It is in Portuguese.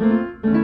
Música